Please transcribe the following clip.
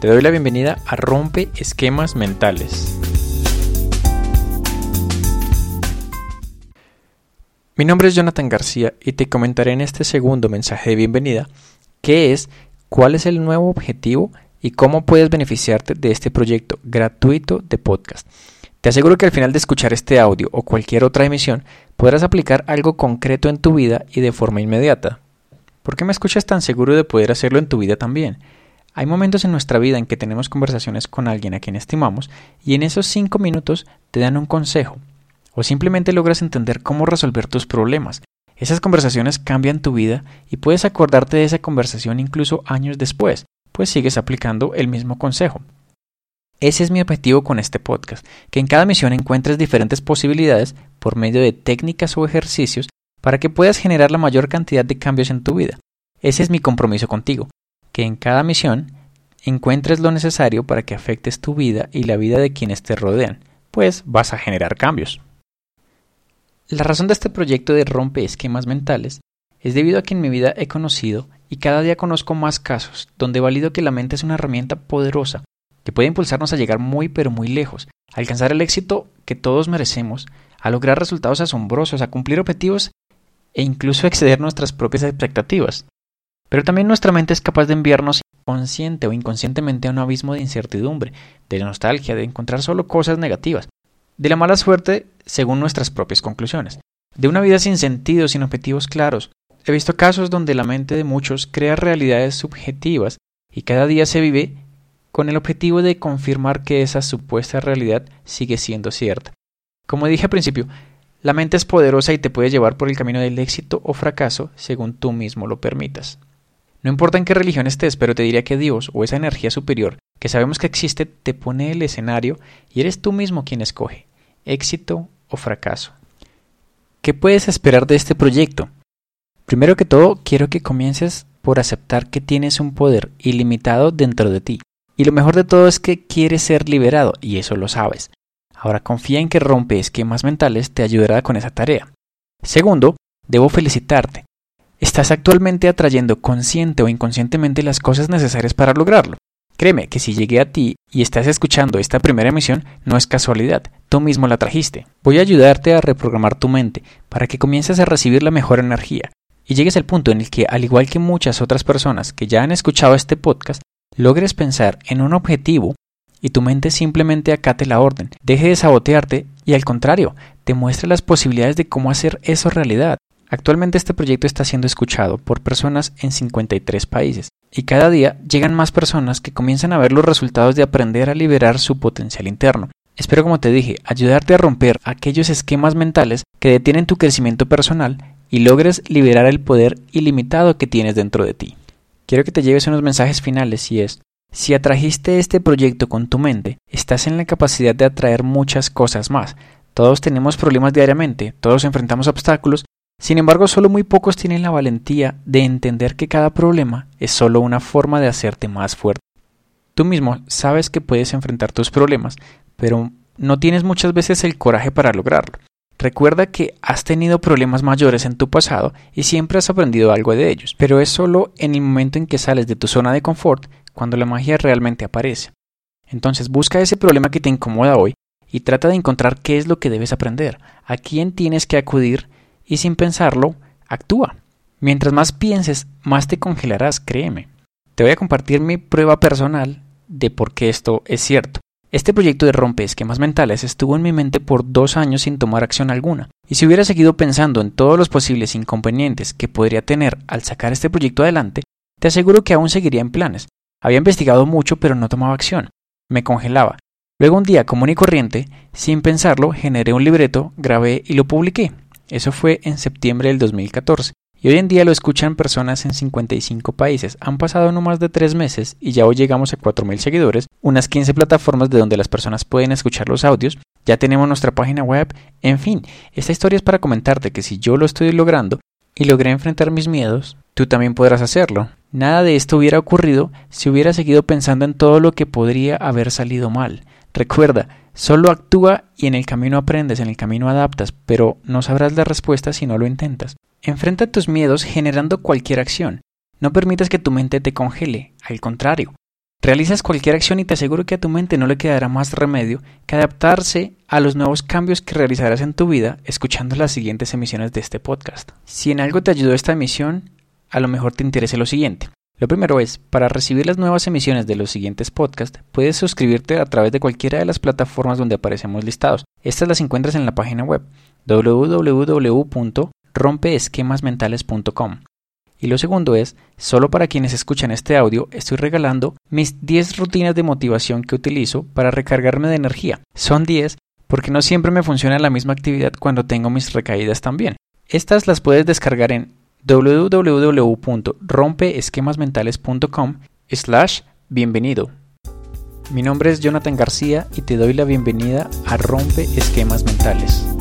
Te doy la bienvenida a Rompe Esquemas Mentales. Mi nombre es Jonathan García y te comentaré en este segundo mensaje de bienvenida qué es, cuál es el nuevo objetivo y cómo puedes beneficiarte de este proyecto gratuito de podcast. Te aseguro que al final de escuchar este audio o cualquier otra emisión podrás aplicar algo concreto en tu vida y de forma inmediata. ¿Por qué me escuchas tan seguro de poder hacerlo en tu vida también? Hay momentos en nuestra vida en que tenemos conversaciones con alguien a quien estimamos y en esos cinco minutos te dan un consejo o simplemente logras entender cómo resolver tus problemas. Esas conversaciones cambian tu vida y puedes acordarte de esa conversación incluso años después, pues sigues aplicando el mismo consejo. Ese es mi objetivo con este podcast, que en cada misión encuentres diferentes posibilidades por medio de técnicas o ejercicios para que puedas generar la mayor cantidad de cambios en tu vida. Ese es mi compromiso contigo, que en cada misión encuentres lo necesario para que afectes tu vida y la vida de quienes te rodean, pues vas a generar cambios. La razón de este proyecto de rompe esquemas mentales es debido a que en mi vida he conocido y cada día conozco más casos donde valido que la mente es una herramienta poderosa que puede impulsarnos a llegar muy pero muy lejos, a alcanzar el éxito que todos merecemos, a lograr resultados asombrosos, a cumplir objetivos e incluso exceder nuestras propias expectativas. Pero también nuestra mente es capaz de enviarnos consciente o inconscientemente a un abismo de incertidumbre, de nostalgia, de encontrar solo cosas negativas, de la mala suerte según nuestras propias conclusiones, de una vida sin sentido, sin objetivos claros. He visto casos donde la mente de muchos crea realidades subjetivas y cada día se vive con el objetivo de confirmar que esa supuesta realidad sigue siendo cierta. Como dije al principio, la mente es poderosa y te puede llevar por el camino del éxito o fracaso según tú mismo lo permitas. No importa en qué religión estés, pero te diría que Dios o esa energía superior que sabemos que existe te pone el escenario y eres tú mismo quien escoge, éxito o fracaso. ¿Qué puedes esperar de este proyecto? Primero que todo, quiero que comiences por aceptar que tienes un poder ilimitado dentro de ti. Y lo mejor de todo es que quieres ser liberado, y eso lo sabes. Ahora confía en que rompe esquemas mentales te ayudará con esa tarea. Segundo, debo felicitarte. Estás actualmente atrayendo consciente o inconscientemente las cosas necesarias para lograrlo. Créeme que si llegué a ti y estás escuchando esta primera emisión, no es casualidad, tú mismo la trajiste. Voy a ayudarte a reprogramar tu mente para que comiences a recibir la mejor energía y llegues al punto en el que, al igual que muchas otras personas que ya han escuchado este podcast, logres pensar en un objetivo y tu mente simplemente acate la orden, deje de sabotearte y al contrario, te muestre las posibilidades de cómo hacer eso realidad. Actualmente este proyecto está siendo escuchado por personas en 53 países y cada día llegan más personas que comienzan a ver los resultados de aprender a liberar su potencial interno. Espero, como te dije, ayudarte a romper aquellos esquemas mentales que detienen tu crecimiento personal y logres liberar el poder ilimitado que tienes dentro de ti. Quiero que te lleves unos mensajes finales y es, si atrajiste este proyecto con tu mente, estás en la capacidad de atraer muchas cosas más. Todos tenemos problemas diariamente, todos enfrentamos obstáculos, sin embargo solo muy pocos tienen la valentía de entender que cada problema es solo una forma de hacerte más fuerte. Tú mismo sabes que puedes enfrentar tus problemas, pero no tienes muchas veces el coraje para lograrlo. Recuerda que has tenido problemas mayores en tu pasado y siempre has aprendido algo de ellos, pero es solo en el momento en que sales de tu zona de confort cuando la magia realmente aparece. Entonces busca ese problema que te incomoda hoy y trata de encontrar qué es lo que debes aprender, a quién tienes que acudir y sin pensarlo, actúa. Mientras más pienses, más te congelarás, créeme. Te voy a compartir mi prueba personal de por qué esto es cierto. Este proyecto de rompe esquemas mentales estuvo en mi mente por dos años sin tomar acción alguna, y si hubiera seguido pensando en todos los posibles inconvenientes que podría tener al sacar este proyecto adelante, te aseguro que aún seguiría en planes. Había investigado mucho pero no tomaba acción. Me congelaba. Luego un día común y corriente, sin pensarlo, generé un libreto, grabé y lo publiqué. Eso fue en septiembre del 2014. Y hoy en día lo escuchan personas en 55 países. Han pasado no más de 3 meses y ya hoy llegamos a 4.000 seguidores, unas 15 plataformas de donde las personas pueden escuchar los audios, ya tenemos nuestra página web, en fin, esta historia es para comentarte que si yo lo estoy logrando y logré enfrentar mis miedos, tú también podrás hacerlo. Nada de esto hubiera ocurrido si hubiera seguido pensando en todo lo que podría haber salido mal. Recuerda, solo actúa y en el camino aprendes, en el camino adaptas, pero no sabrás la respuesta si no lo intentas. Enfrenta tus miedos generando cualquier acción. No permitas que tu mente te congele, al contrario. Realizas cualquier acción y te aseguro que a tu mente no le quedará más remedio que adaptarse a los nuevos cambios que realizarás en tu vida escuchando las siguientes emisiones de este podcast. Si en algo te ayudó esta emisión, a lo mejor te interese lo siguiente. Lo primero es, para recibir las nuevas emisiones de los siguientes podcasts, puedes suscribirte a través de cualquiera de las plataformas donde aparecemos listados. Estas las encuentras en la página web www.rompeesquemasmentales.com. Y lo segundo es, solo para quienes escuchan este audio, estoy regalando mis 10 rutinas de motivación que utilizo para recargarme de energía. Son 10 porque no siempre me funciona la misma actividad cuando tengo mis recaídas también. Estas las puedes descargar en www.rompeesquemasmentales.com slash bienvenido. Mi nombre es Jonathan García y te doy la bienvenida a Rompe Esquemas Mentales.